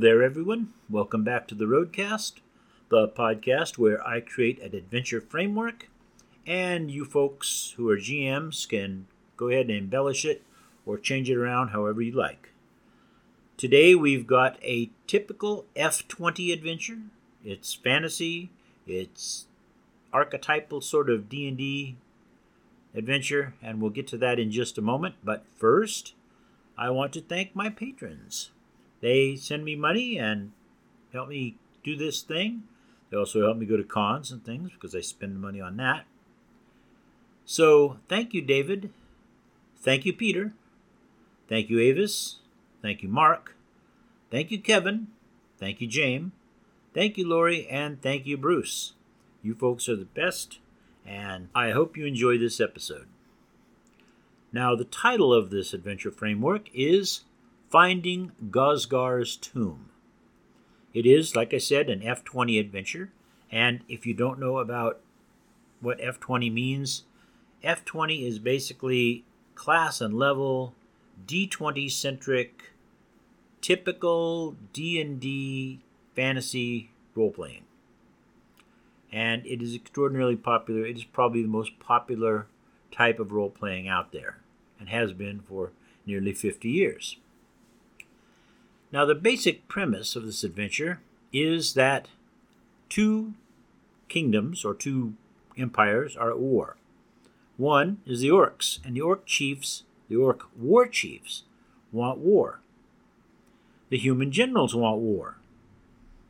There, everyone. Welcome back to the Roadcast, the podcast where I create an adventure framework, and you folks who are GMs can go ahead and embellish it or change it around however you like. Today we've got a typical F20 adventure. It's fantasy, it's archetypal sort of D&D adventure, and we'll get to that in just a moment. But first, I want to thank my patrons. They send me money and help me do this thing. They also help me go to cons and things because I spend money on that. So, thank you, David. Thank you, Peter. Thank you, Avis. Thank you, Mark. Thank you, Kevin. Thank you, James. Thank you, Lori. And thank you, Bruce. You folks are the best, and I hope you enjoy this episode. Now, the title of this adventure framework is Finding Gosgar's Tomb. It is, like I said, an F20 adventure, and if you don't know about what F20 means, F20 is basically class and level D20 centric typical D&D fantasy role playing. And it is extraordinarily popular. It is probably the most popular type of role playing out there and has been for nearly 50 years. Now, the basic premise of this adventure is that two kingdoms or two empires are at war. One is the orcs, and the orc chiefs, the orc war chiefs, want war. The human generals want war.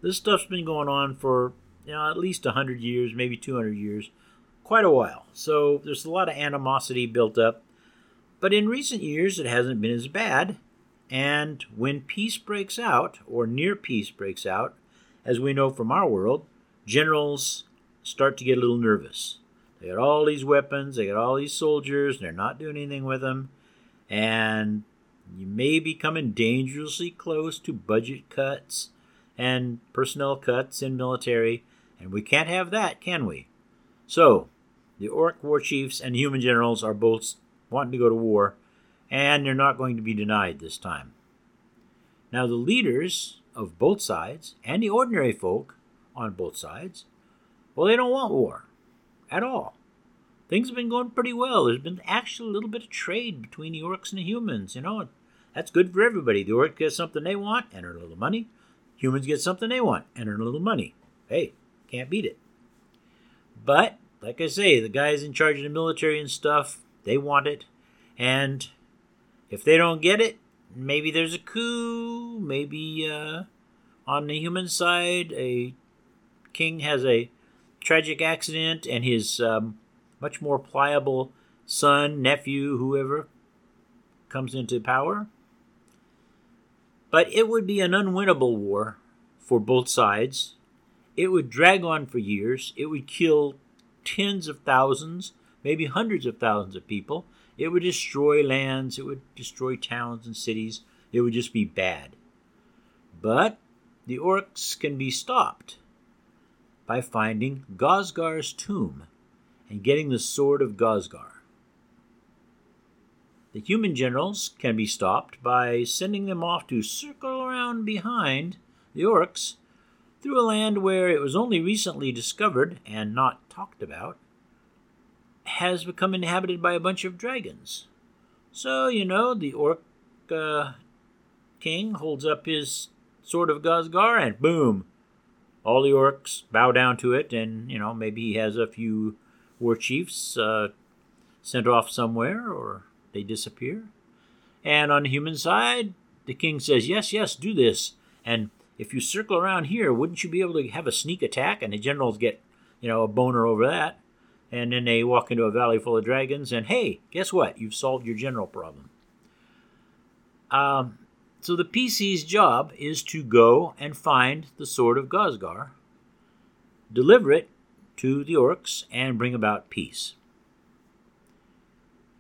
This stuff's been going on for you know, at least 100 years, maybe 200 years, quite a while. So there's a lot of animosity built up. But in recent years, it hasn't been as bad. And when peace breaks out, or near peace breaks out, as we know from our world, generals start to get a little nervous. They got all these weapons, they got all these soldiers, and they're not doing anything with them. And you may be coming dangerously close to budget cuts and personnel cuts in military, and we can't have that, can we? So, the orc war chiefs and human generals are both wanting to go to war, and they're not going to be denied this time. Now, the leaders of both sides and the ordinary folk on both sides, well, they don't want war at all. Things have been going pretty well. There's been actually a little bit of trade between the orcs and the humans. You know, that's good for everybody. The orcs get something they want and earn a little money. Humans get something they want and earn a little money. Hey, can't beat it. But, like I say, the guys in charge of the military and stuff, they want it. And if they don't get it, maybe there's a coup. Maybe uh, on the human side, a king has a tragic accident and his um, much more pliable son, nephew, whoever comes into power. But it would be an unwinnable war for both sides. It would drag on for years. It would kill tens of thousands, maybe hundreds of thousands of people. It would destroy lands. It would destroy towns and cities. It would just be bad. But the orcs can be stopped by finding Gosgar's tomb and getting the sword of Gosgar. The human generals can be stopped by sending them off to circle around behind the orcs through a land where it was only recently discovered and not talked about, has become inhabited by a bunch of dragons. So, you know, the orc uh, king holds up his sword of Gosgar and boom, all the orcs bow down to it, and, you know, maybe he has a few war chiefs uh, sent off somewhere or they disappear. And on the human side, the king says, Yes, yes, do this. And if you circle around here, wouldn't you be able to have a sneak attack? And the generals get, you know, a boner over that. And then they walk into a valley full of dragons, and hey, guess what? You've solved your general problem. Um, so the PC's job is to go and find the sword of Gosgar, deliver it to the orcs, and bring about peace.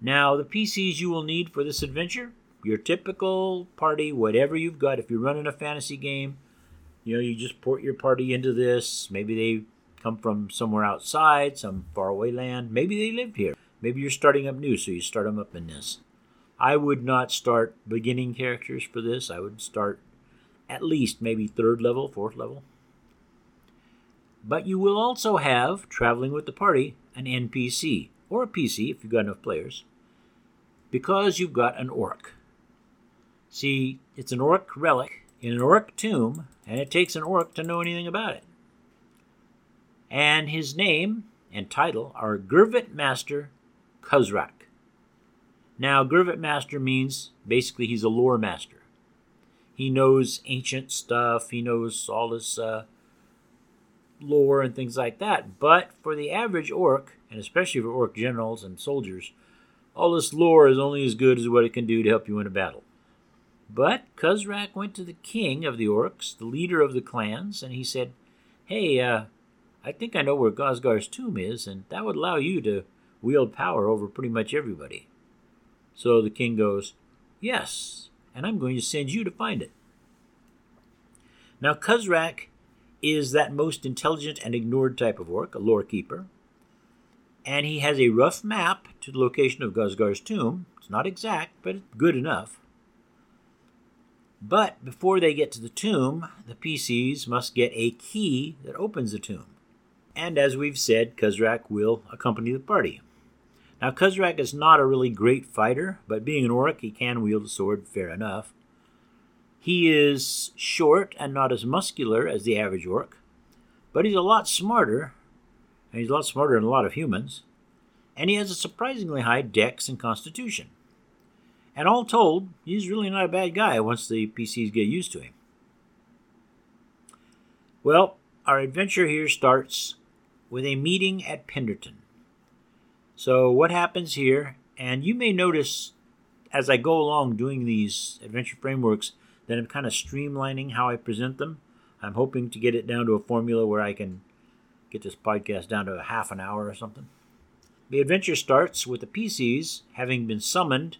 Now, the PCs you will need for this adventure, your typical party, whatever you've got. If you're running a fantasy game, you know, you just port your party into this. Maybe they come from somewhere outside, some faraway land. Maybe they lived here. Maybe you're starting up new, so you start them up in this. I would not start beginning characters for this. I would start at least maybe third level, fourth level. But you will also have, traveling with the party, an NPC, or a PC if you've got enough players, because you've got an orc. See, it's an orc relic in an orc tomb, and it takes an orc to know anything about it. And his name and title are Gurvit Master Kuzrak. Now, Gurvit Master means basically he's a lore master. He knows ancient stuff, he knows all this uh, lore and things like that. But for the average orc, and especially for orc generals and soldiers, all this lore is only as good as what it can do to help you win a battle. But Kuzrak went to the king of the orcs, the leader of the clans, and he said, Hey, uh, I think I know where Gosgar's tomb is, and that would allow you to wield power over pretty much everybody. So the king goes, Yes, and I'm going to send you to find it. Now, Kuzrak is that most intelligent and ignored type of orc, a lore keeper. And he has a rough map to the location of Gosgar's tomb. It's not exact, but good enough. But before they get to the tomb, the PCs must get a key that opens the tomb. And as we've said, Kuzrak will accompany the party. Now, Kuzrak is not a really great fighter, but being an orc, he can wield a sword fair enough. He is short and not as muscular as the average orc, but he's a lot smarter, and he's a lot smarter than a lot of humans, and he has a surprisingly high dex and constitution. And all told, he's really not a bad guy once the PCs get used to him. Well, our adventure here starts with a meeting at Penderton. So, what happens here, and you may notice as I go along doing these adventure frameworks that I'm kind of streamlining how I present them. I'm hoping to get it down to a formula where I can get this podcast down to a half an hour or something. The adventure starts with the PCs having been summoned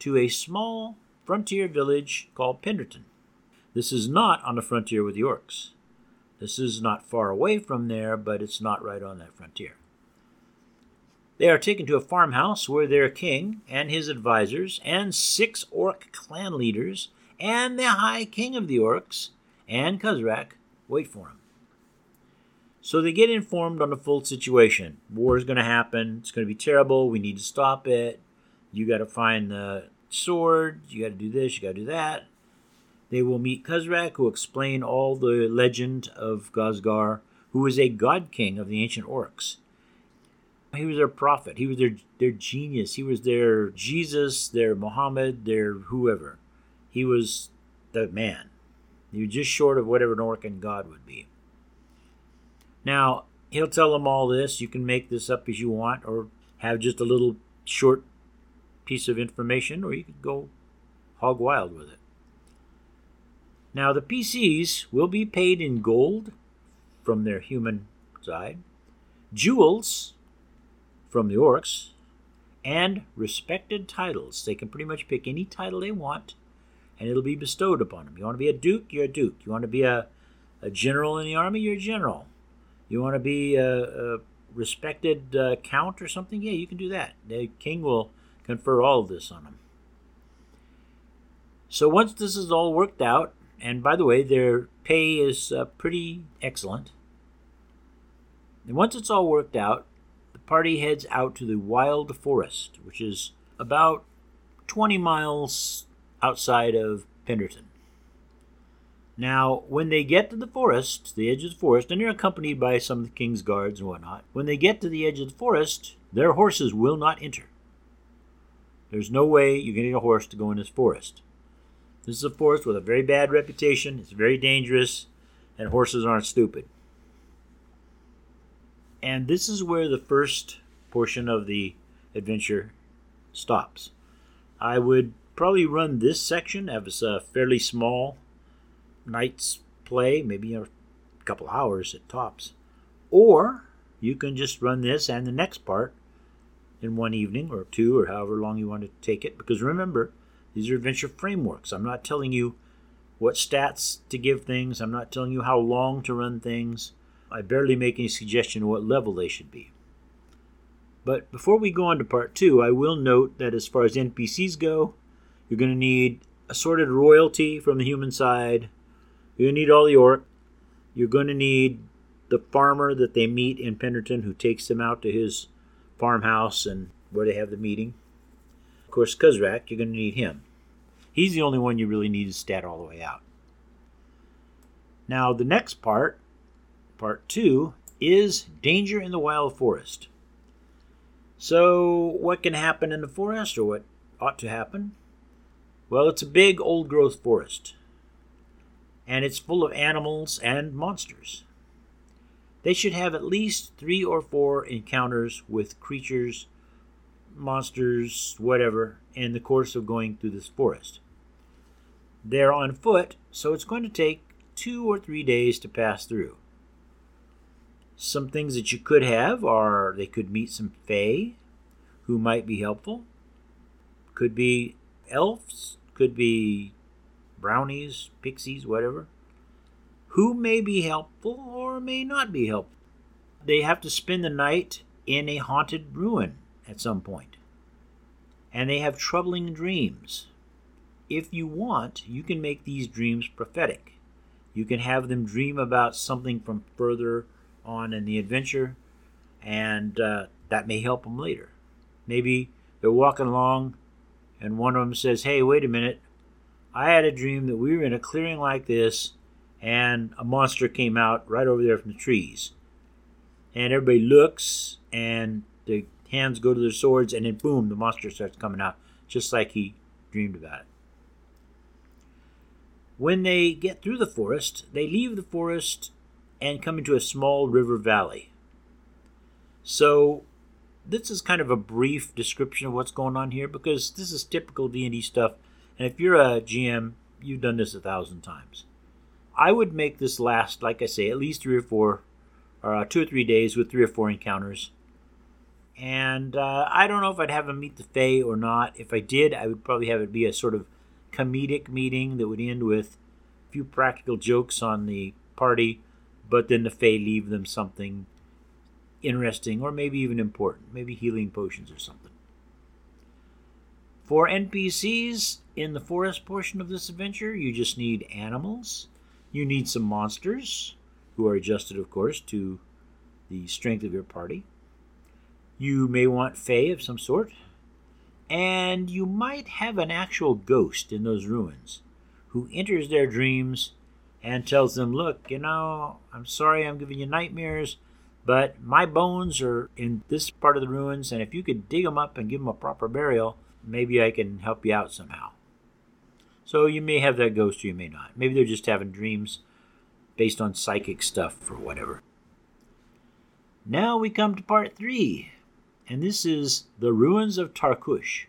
to a small frontier village called Penderton. This is not on the frontier with the orcs. This is not far away from there, but it's not right on that frontier. They are taken to a farmhouse where their king and his advisors and six orc clan leaders and the high king of the orcs and Kuzrak wait for him. So they get informed on the full situation. War is going to happen. It's going to be terrible. We need to stop it. You got to find the sword. You got to do this. You got to do that. They will meet Kuzrak, who explain all the legend of Gosgar, was a god king of the ancient orcs. He was their prophet. He was their their genius. He was their Jesus, their Muhammad, their whoever. He was the man. He was just short of whatever an Orcan god would be. Now, he'll tell them all this. You can make this up as you want, or have just a little short piece of information, or you could go hog wild with it. Now, the PCs will be paid in gold from their human side, jewels from the orcs, and respected titles. They can pretty much pick any title they want, and it'll be bestowed upon them. You want to be a duke, you're a duke. You want to be a, a general in the army, you're a general. You want to be a, a respected uh, count or something, yeah, you can do that. The king will confer all of this on them. So once this is all worked out, and by the way, their pay is uh, pretty excellent. And once it's all worked out, the party heads out to the Wild Forest, which is about 20 miles outside of Penderton. Now, when they get to the forest, the edge of the forest, and they're accompanied by some of the king's guards and whatnot, when they get to the edge of the forest, their horses will not enter. There's no way you're getting a horse to go in this forest. This is a forest with a very bad reputation. It's very dangerous, and horses aren't stupid. And this is where the first portion of the adventure stops. I would probably run this section as a fairly small night's play, maybe a couple hours at tops. Or you can just run this and the next part in one evening or two or however long you want to take it. Because remember, these are adventure frameworks. I'm not telling you what stats to give things, I'm not telling you how long to run things. I barely make any suggestion what level they should be. But before we go on to part two, I will note that as far as NPCs go, you're going to need assorted royalty from the human side, You're going to need all the orc. You're going to need the farmer that they meet in Penderton who takes them out to his farmhouse and where they have the meeting. Course, Kuzrak, you're going to need him. He's the only one you really need to stat all the way out. Now, the next part, part two, is danger in the wild forest. So, what can happen in the forest, or what ought to happen? Well, it's a big old growth forest, and it's full of animals and monsters. They should have at least three or four encounters with creatures, monsters, whatever, in the course of going through this forest. They're on foot, so it's going to take two or three days to pass through. Some things that you could have are they could meet some fae who might be helpful. Could be elves, could be brownies, pixies, whatever. Who may be helpful or may not be helpful. They have to spend the night in a haunted ruin at some point. And they have troubling dreams. If you want, you can make these dreams prophetic. You can have them dream about something from further on in the adventure, and uh, that may help them later. Maybe they're walking along, and one of them says, Hey, wait a minute. I had a dream that we were in a clearing like this, and a monster came out right over there from the trees. And everybody looks, and the hands go to their swords, and then boom, the monster starts coming out, just like he dreamed about it. When they get through the forest, they leave the forest and come into a small river valley. So this is kind of a brief description of what's going on here because this is typical D&D stuff and if you're a GM, you've done this a thousand times. I would make this last, like I say, at least three or four, or uh, two or three days with three or four encounters. And uh, I don't know if I'd have them meet the Fae or not. If I did, I would probably have it be a sort of comedic meeting that would end with a few practical jokes on the party, but then the Fae leave them something interesting or maybe even important, maybe healing potions or something. For NPCs in the forest portion of this adventure, you just need animals. You need some monsters, who are adjusted, of course, to the strength of your party. You may want Fae of some sort. And you might have an actual ghost in those ruins who enters their dreams and tells them, Look, you know, I'm sorry I'm giving you nightmares, but my bones are in this part of the ruins, and if you could dig them up and give them a proper burial, maybe I can help you out somehow. So you may have that ghost or you may not. Maybe they're just having dreams based on psychic stuff or whatever. Now we come to part three, and this is the ruins of Tarkush.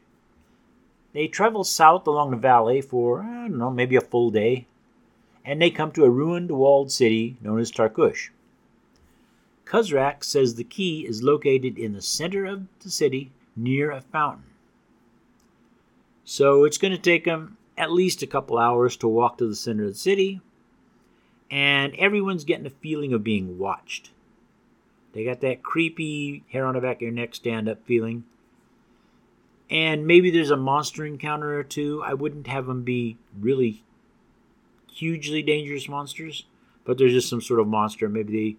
They travel south along the valley for, I don't know, maybe a full day, and they come to a ruined walled city known as Tarkush. Kuzrak says the key is located in the center of the city near a fountain. So it's going to take them at least a couple hours to walk to the center of the city, and everyone's getting a feeling of being watched. They got that creepy hair on the back of your neck stand up feeling. And maybe there's a monster encounter or two. I wouldn't have them be really hugely dangerous monsters, but there's just some sort of monster. Maybe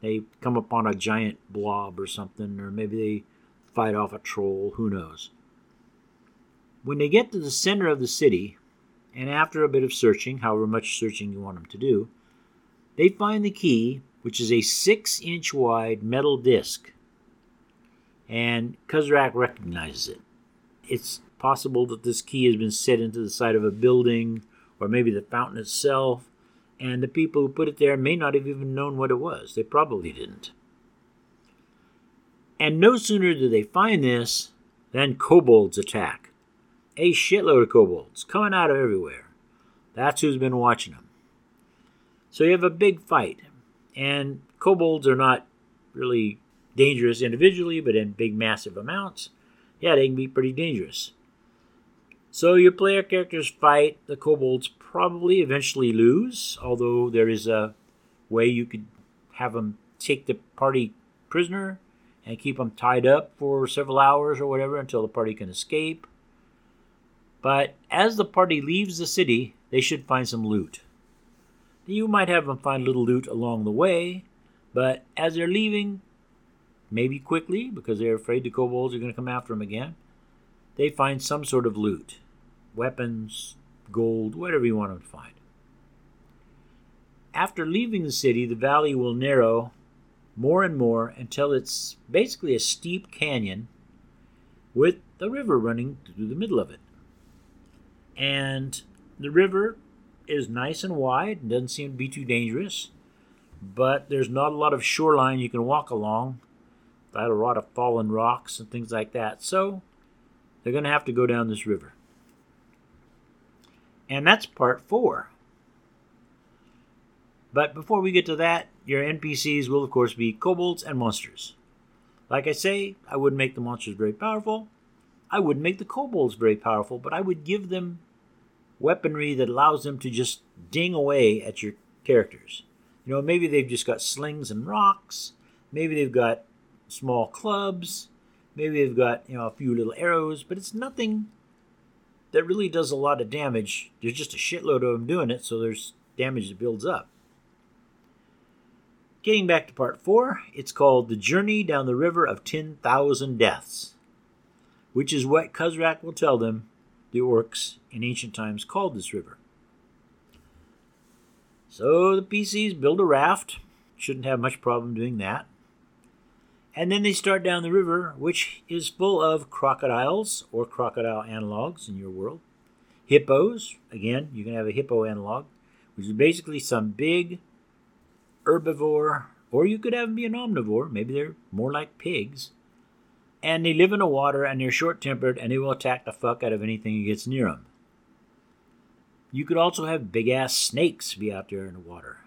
they they come upon a giant blob or something, or maybe they fight off a troll. Who knows? When they get to the center of the city, and after a bit of searching, however much searching you want them to do, they find the key, which is a six inch wide metal disc. And Kuzrak recognizes it. It's possible that this key has been set into the side of a building or maybe the fountain itself, and the people who put it there may not have even known what it was. They probably didn't. And no sooner do they find this than kobolds attack a shitload of kobolds coming out of everywhere. That's who's been watching them. So you have a big fight, and kobolds are not really dangerous individually, but in big, massive amounts, yeah, they can be pretty dangerous. So your player characters fight. The kobolds probably eventually lose, although there is a way you could have them take the party prisoner and keep them tied up for several hours or whatever until the party can escape. But as the party leaves the city, they should find some loot. You might have them find a little loot along the way, but as they're leaving, maybe quickly because they're afraid the kobolds are going to come after them again, they find some sort of loot weapons, gold, whatever you want them to find. After leaving the city, the valley will narrow more and more until it's basically a steep canyon with the river running through the middle of it. And the river is nice and wide and doesn't seem to be too dangerous, but there's not a lot of shoreline you can walk along. Got a lot of fallen rocks and things like that. So they're going to have to go down this river. And that's part four. But before we get to that, your NPCs will, of course, be kobolds and monsters. Like I say, I wouldn't make the monsters very powerful. I wouldn't make the kobolds very powerful, but I would give them weaponry that allows them to just ding away at your characters. You know, maybe they've just got slings and rocks. Maybe they've got small clubs. Maybe they've got, you know, a few little arrows, but it's nothing that really does a lot of damage. There's just a shitload of them doing it, so there's damage that builds up. Getting back to part four, it's called The Journey Down the River of 10,000 Deaths, which is what Kuzrak will tell them the orcs in ancient times called this river. So the PCs build a raft, shouldn't have much problem doing that. And then they start down the river, which is full of crocodiles or crocodile analogs in your world. Hippos, again, you can have a hippo analog, which is basically some big herbivore, or you could have them be an omnivore. Maybe they're more like pigs. And they live in the water and they're short tempered and they will attack the fuck out of anything that gets near them. You could also have big ass snakes be out there in the water.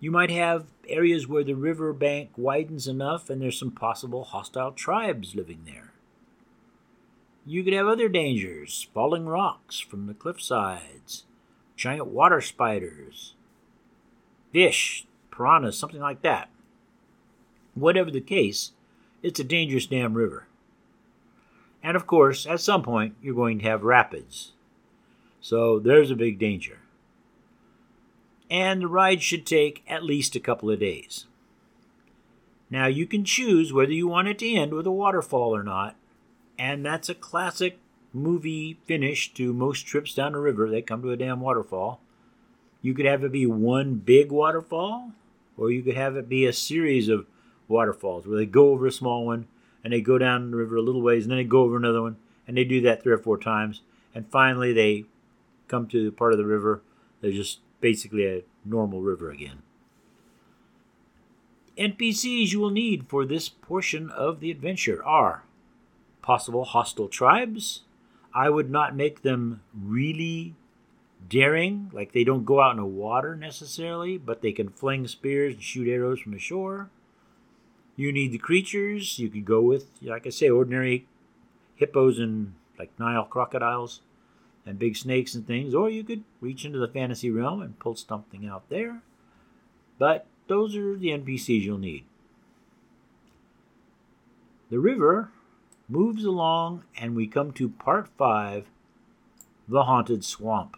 You might have areas where the river bank widens enough and there's some possible hostile tribes living there. You could have other dangers falling rocks from the cliff sides, giant water spiders, fish, piranhas, something like that. Whatever the case, it's a dangerous damn river. And of course, at some point, you're going to have rapids. So there's a big danger. And the ride should take at least a couple of days. Now, you can choose whether you want it to end with a waterfall or not, and that's a classic movie finish to most trips down the river. They come to a damn waterfall. You could have it be one big waterfall, or you could have it be a series of waterfalls where they go over a small one and they go down the river a little ways and then they go over another one and they do that three or four times and finally they come to the part of the river that's just basically a normal river again. NPCs you will need for this portion of the adventure are possible hostile tribes. I would not make them really daring, like they don't go out in the water necessarily, but they can fling spears and shoot arrows from the shore. You need the creatures. You could go with, like I say, ordinary hippos and like Nile crocodiles and big snakes and things, or you could reach into the fantasy realm and pull something out there. But those are the NPCs you'll need. The river moves along, and we come to part five the haunted swamp.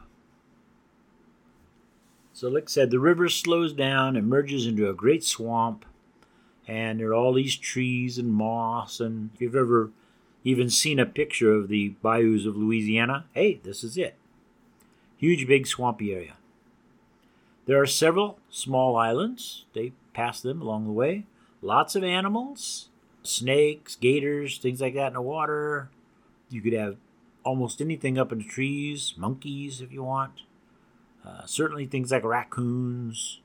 So, like I said, the river slows down and merges into a great swamp, and there are all these trees and moss. And if you've ever even seen a picture of the bayous of Louisiana, hey, this is it. Huge, big, swampy area. There are several small islands. They pass them along the way. Lots of animals, snakes, gators, things like that in the water. You could have almost anything up in the trees, monkeys if you want. Uh, certainly things like raccoons,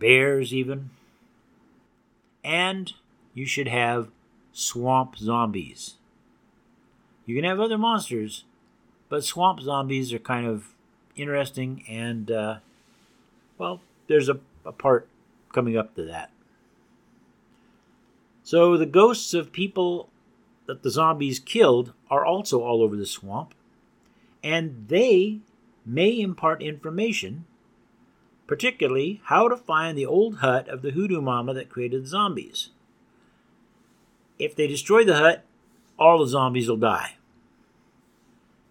bears, even. And you should have swamp zombies. You can have other monsters, but swamp zombies are kind of interesting, and, uh, well, there's a, a part coming up to that. So the ghosts of people that the zombies killed are also all over the swamp, and they may impart information, particularly how to find the old hut of the hoodoo mama that created the zombies. If they destroy the hut, all the zombies will die.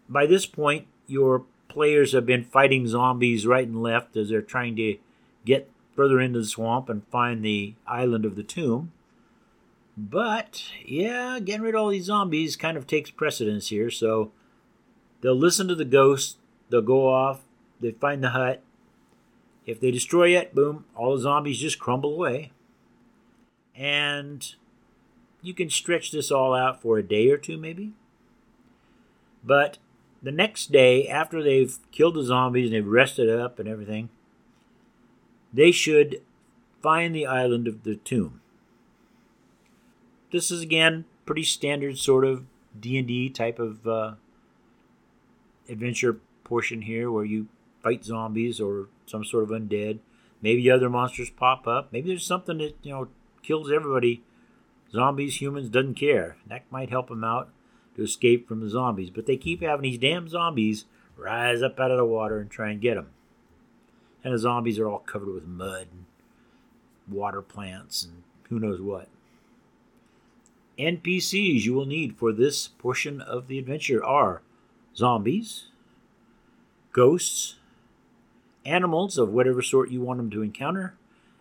By this point, your players have been fighting zombies right and left as they're trying to get further into the swamp and find the island of the tomb. But, yeah, getting rid of all these zombies kind of takes precedence here, so they'll listen to the ghost, they'll go off, they find the hut. If they destroy it, boom, all the zombies just crumble away. And you can stretch this all out for a day or two, maybe. But the next day, after they've killed the zombies and they've rested up and everything, they should find the island of the tomb. This is again pretty standard sort of D and D type of uh, adventure portion here, where you fight zombies or some sort of undead. Maybe other monsters pop up. Maybe there's something that you know kills everybody. Zombies, humans, doesn't care. That might help them out to escape from the zombies. But they keep having these damn zombies rise up out of the water and try and get them. And the zombies are all covered with mud and water plants and who knows what. NPCs you will need for this portion of the adventure are zombies, ghosts, animals of whatever sort you want them to encounter,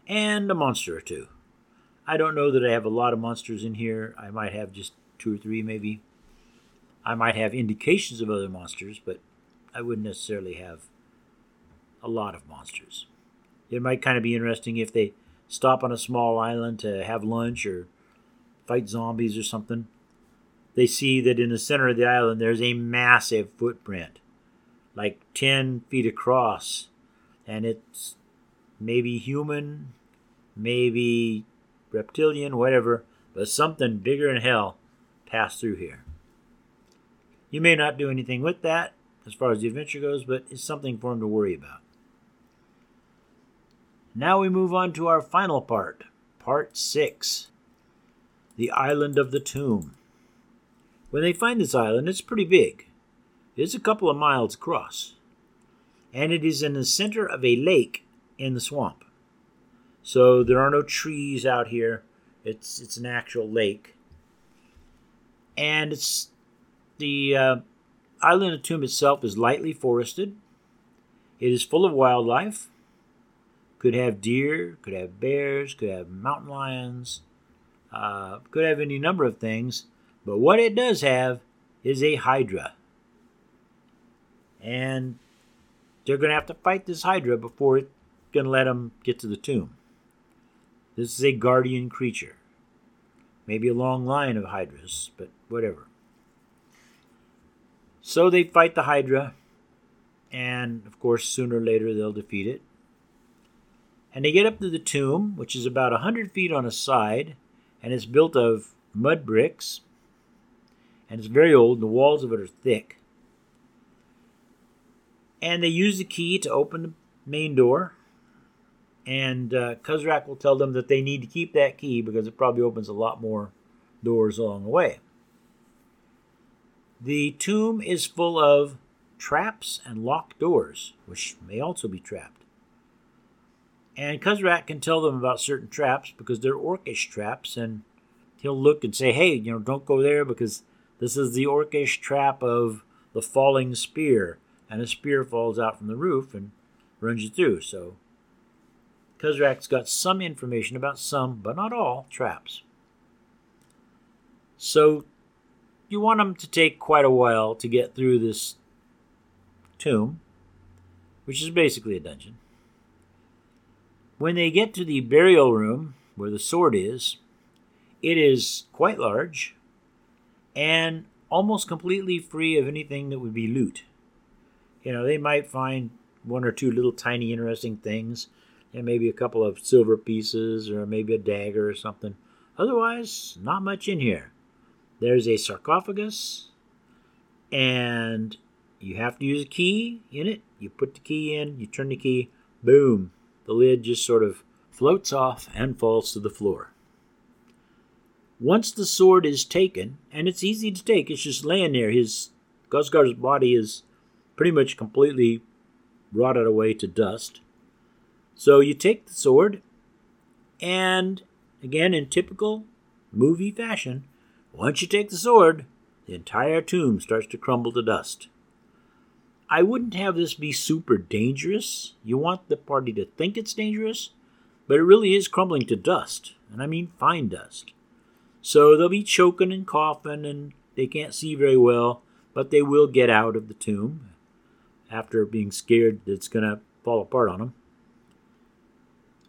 and a monster or two. I don't know that I have a lot of monsters in here. I might have just two or three, maybe. I might have indications of other monsters, but I wouldn't necessarily have a lot of monsters. It might kind of be interesting if they stop on a small island to have lunch or fight zombies or something. They see that in the center of the island there's a massive footprint, like 10 feet across, and it's maybe human, maybe reptilian, whatever, but something bigger than hell passed through here. You may not do anything with that as far as the adventure goes, but it's something for him to worry about. Now we move on to our final part, part six the island of the tomb. When they find this island, it's pretty big. It's a couple of miles across, and it is in the center of a lake in the swamp. So there are no trees out here. It's it's an actual lake, and it's the uh, island of Tomb itself is lightly forested. It is full of wildlife. Could have deer, could have bears, could have mountain lions, uh, could have any number of things. But what it does have is a Hydra. And they're going to have to fight this Hydra before it's going to let them get to the tomb. This is a guardian creature. Maybe a long line of Hydras, but whatever. So they fight the Hydra, and of course, sooner or later they'll defeat it. And they get up to the tomb, which is about a 100 feet on a side, and it's built of mud bricks, and it's very old, and the walls of it are thick. And they use the key to open the main door, and uh, Kuzrak will tell them that they need to keep that key because it probably opens a lot more doors along the way. The tomb is full of traps and locked doors, which may also be trapped. And Kuzrak can tell them about certain traps because they're orcish traps, and he'll look and say, hey, you know, don't go there because this is the orcish trap of the falling spear, and a spear falls out from the roof and runs you through. So Kuzrak's got some information about some, but not all, traps. So you want them to take quite a while to get through this tomb, which is basically a dungeon. When they get to the burial room where the sword is, it is quite large and almost completely free of anything that would be loot. You know, they might find one or two little tiny interesting things, and maybe a couple of silver pieces, or maybe a dagger or something. Otherwise, not much in here there's a sarcophagus, and you have to use a key in it. You put the key in, you turn the key, boom, the lid just sort of floats off and falls to the floor. Once the sword is taken, and it's easy to take, it's just laying there. His Gosgar's body is pretty much completely rotted away to dust. So you take the sword, and again, in typical movie fashion, once you take the sword, the entire tomb starts to crumble to dust. I wouldn't have this be super dangerous. You want the party to think it's dangerous, but it really is crumbling to dust, and I mean fine dust. So they'll be choking and coughing, and they can't see very well, but they will get out of the tomb after being scared that it's going to fall apart on them.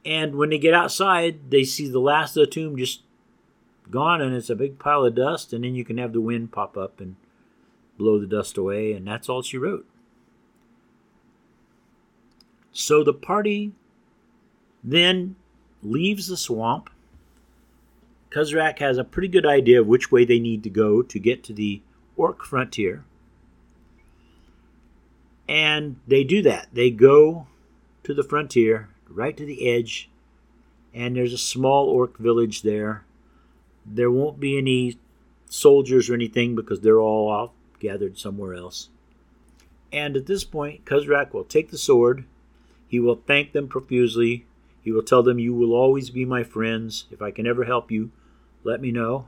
And when they get outside, they see the last of the tomb just gone, and it's a big pile of dust, and then you can have the wind pop up and blow the dust away, and that's all she wrote. So the party then leaves the swamp. Kuzrak has a pretty good idea of which way they need to go to get to the orc frontier. And they do that. They go to the frontier, right to the edge, and there's a small orc village there. There won't be any soldiers or anything because they're all off gathered somewhere else. And at this point, Kuzrak will take the sword. He will thank them profusely. He will tell them, You will always be my friends. If I can ever help you, let me know.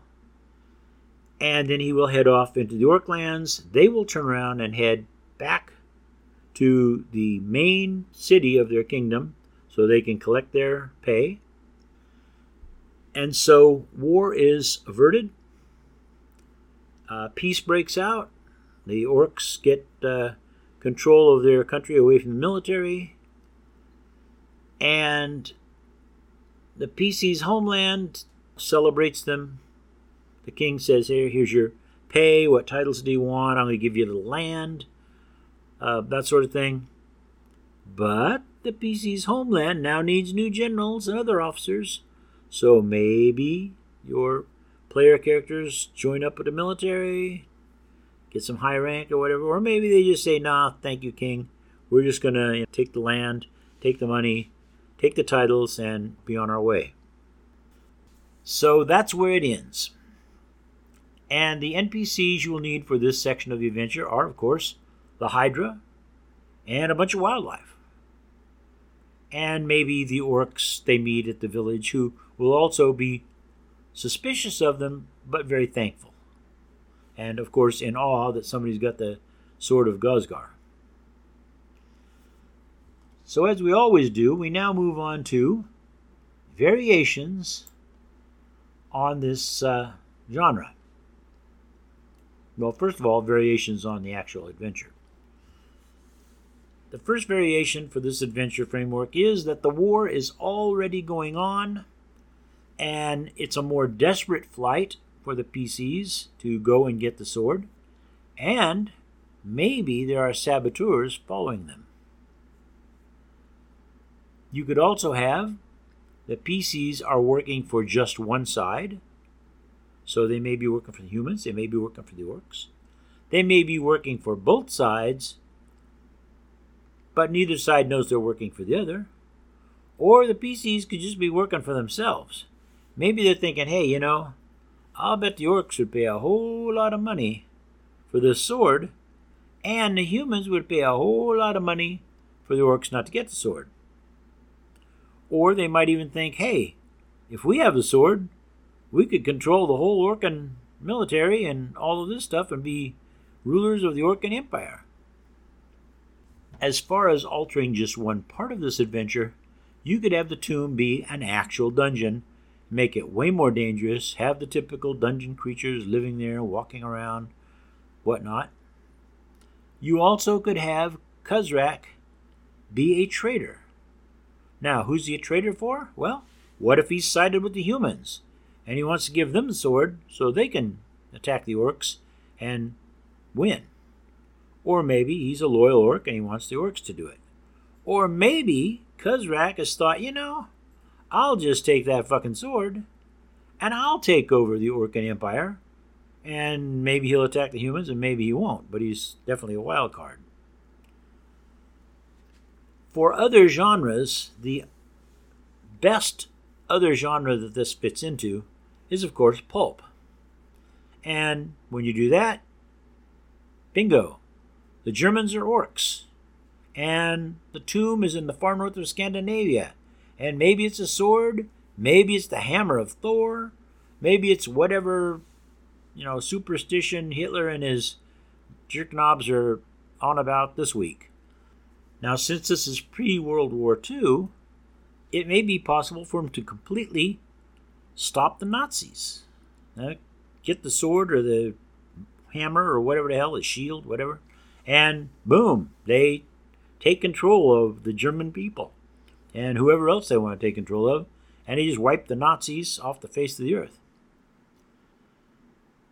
And then he will head off into the Orklands. They will turn around and head back to the main city of their kingdom so they can collect their pay. And so war is averted. Uh, peace breaks out. The orcs get uh, control of their country away from the military. And the PC's homeland celebrates them. The king says, Here, here's your pay. What titles do you want? I'm going to give you the land. Uh, that sort of thing. But the PC's homeland now needs new generals and other officers. So maybe your player characters join up with the military, get some high rank or whatever, or maybe they just say, "Nah, thank you, King. We're just gonna you know, take the land, take the money, take the titles, and be on our way." So that's where it ends. And the NPCs you will need for this section of the adventure are, of course, the Hydra and a bunch of wildlife. And maybe the orcs they meet at the village, who will also be suspicious of them, but very thankful and of course in awe that somebody's got the sword of Gosgar. So, as we always do, we now move on to variations on this uh, genre. Well, first of all, variations on the actual adventure. The first variation for this adventure framework is that the war is already going on, and it's a more desperate flight for the PCs to go and get the sword, and maybe there are saboteurs following them. You could also have the PCs are working for just one side, so they may be working for the humans, they may be working for the orcs. They may be working for both sides, but neither side knows they're working for the other. Or the PCs could just be working for themselves. Maybe they're thinking, hey, you know, I'll bet the orcs would pay a whole lot of money for this sword, and the humans would pay a whole lot of money for the orcs not to get the sword. Or they might even think, hey, if we have the sword, we could control the whole Orcan military and all of this stuff and be rulers of the Orcan Empire. As far as altering just one part of this adventure, you could have the tomb be an actual dungeon make it way more dangerous, have the typical dungeon creatures living there, walking around, whatnot. You also could have Kuzrak be a traitor. Now, who's he a traitor for? Well, what if he's sided with the humans and he wants to give them the sword so they can attack the orcs and win? Or maybe he's a loyal orc and he wants the orcs to do it. Or maybe Kuzrak has thought, you know, I'll just take that fucking sword and I'll take over the Orcan Empire. And maybe he'll attack the humans and maybe he won't, but he's definitely a wild card. For other genres, the best other genre that this fits into is, of course, pulp. And when you do that, bingo, the Germans are orcs. And the tomb is in the far north of Scandinavia and maybe it's a sword, maybe it's the hammer of Thor, maybe it's whatever, you know, superstition Hitler and his jerk knobs are on about this week. Now, since this is pre World War II, it may be possible for him to completely stop the Nazis. Uh, get the sword or the hammer or whatever the hell, the shield, whatever, and boom, they take control of the German people and whoever else they want to take control of, and he just wiped the Nazis off the face of the earth.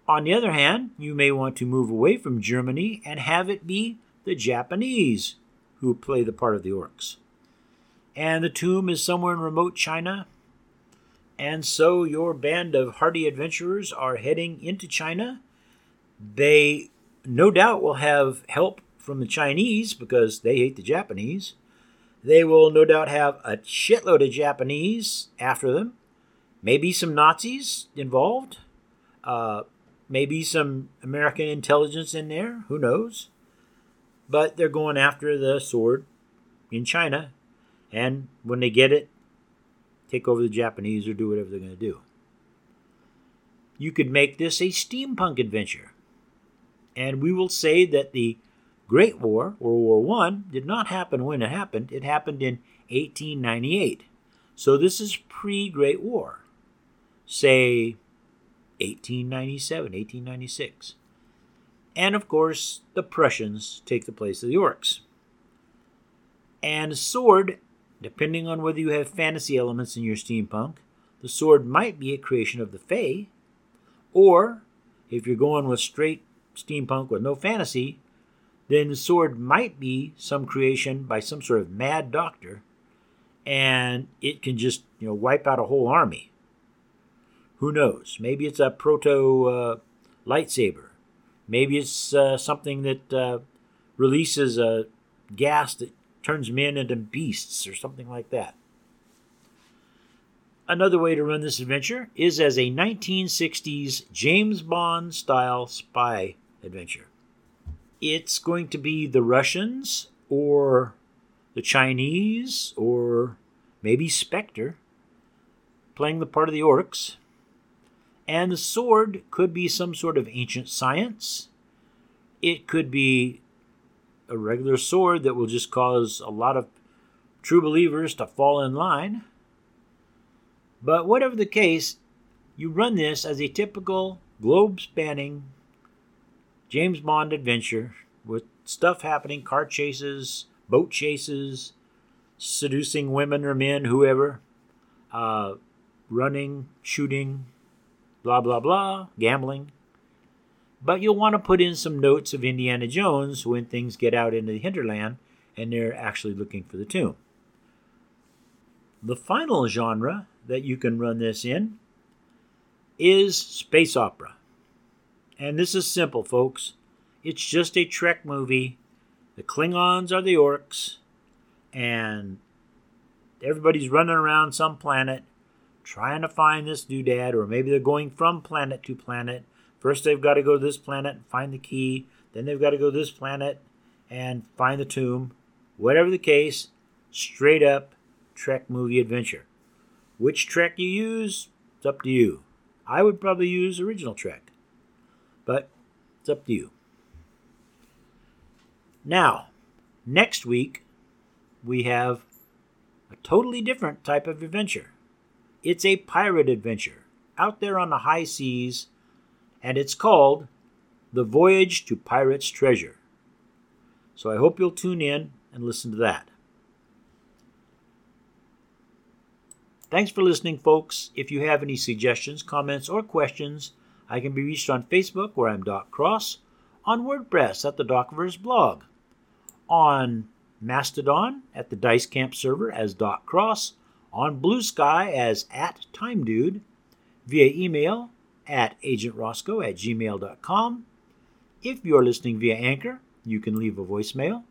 On the other hand, you may want to move away from Germany and have it be the Japanese who play the part of the orcs. And the tomb is somewhere in remote China. And so your band of hardy adventurers are heading into China. They no doubt will have help from the Chinese because they hate the Japanese. They will no doubt have a shitload of Japanese after them. Maybe some Nazis involved. Uh, maybe some American intelligence in there. Who knows? But they're going after the sword in China. And when they get it, take over the Japanese or do whatever they're going to do. You could make this a steampunk adventure. And we will say that the Great War, World War I, did not happen when it happened. It happened in 1898. So this is pre Great War. Say 1897, 1896. And of course, the Prussians take the place of the Orcs. And a sword, depending on whether you have fantasy elements in your steampunk, the sword might be a creation of the Fae, or if you're going with straight steampunk with no fantasy, then the sword might be some creation by some sort of mad doctor, and it can just you know wipe out a whole army. Who knows? Maybe it's a proto uh, lightsaber. Maybe it's uh, something that uh, releases a gas that turns men into beasts or something like that. Another way to run this adventure is as a 1960s James Bond style spy adventure it's going to be the Russians or the Chinese or maybe Spectre playing the part of the orcs. And the sword could be some sort of ancient science. It could be a regular sword that will just cause a lot of true believers to fall in line. But whatever the case, you run this as a typical globe spanning James Bond adventure with stuff happening car chases, boat chases, seducing women or men, whoever, uh, running, shooting, blah, blah, blah, gambling. But you'll want to put in some notes of Indiana Jones when things get out into the hinterland and they're actually looking for the tomb. The final genre that you can run this in is space opera. And this is simple, folks. It's just a Trek movie. The Klingons are the orcs, and everybody's running around some planet trying to find this doodad, or maybe they're going from planet to planet. First, they've got to go to this planet and find the key. Then they've got to go to this planet and find the tomb. Whatever the case, straight up Trek movie adventure. Which Trek you use, it's up to you. I would probably use original Trek. It's up to you. Now, next week, we have a totally different type of adventure. It's a pirate adventure out there on the high seas, and it's called The Voyage to Pirate's Treasure. So I hope you'll tune in and listen to that. Thanks for listening, folks. If you have any suggestions, comments, or questions, I can be reached on Facebook, where I'm Doc Cross, on WordPress at the Docverse blog, on Mastodon at the Dice Camp server as Doc Cross, on Blue Sky as at Time Dude, via email at agentroscoe at gmail.com. If you're listening via Anchor, you can leave a voicemail.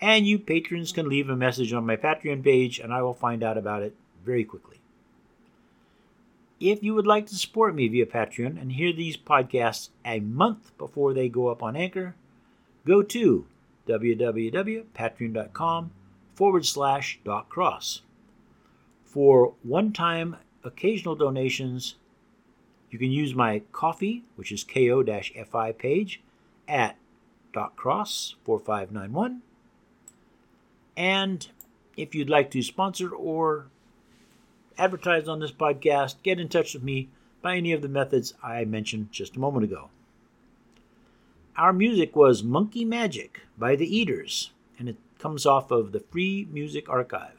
And you patrons can leave a message on my Patreon page, and I will find out about it very quickly. If you would like to support me via Patreon and hear these podcasts a month before they go up on Anchor, go to www.patreon.com forward slash doc cross. For one time occasional donations, you can use my Ko-fi, which is ko fi page, at Cross 4591. And if you'd like to sponsor or advertise on this podcast, get in touch with me by any of the methods I mentioned just a moment ago. Our music was Monkey Magic by The Eaters, and it comes off of the Free Music Archive.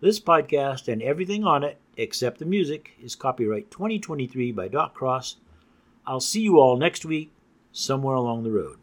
This podcast and everything on it, except the music, is copyright 2023 by Doc Cross. I'll see you all next week, somewhere along the road.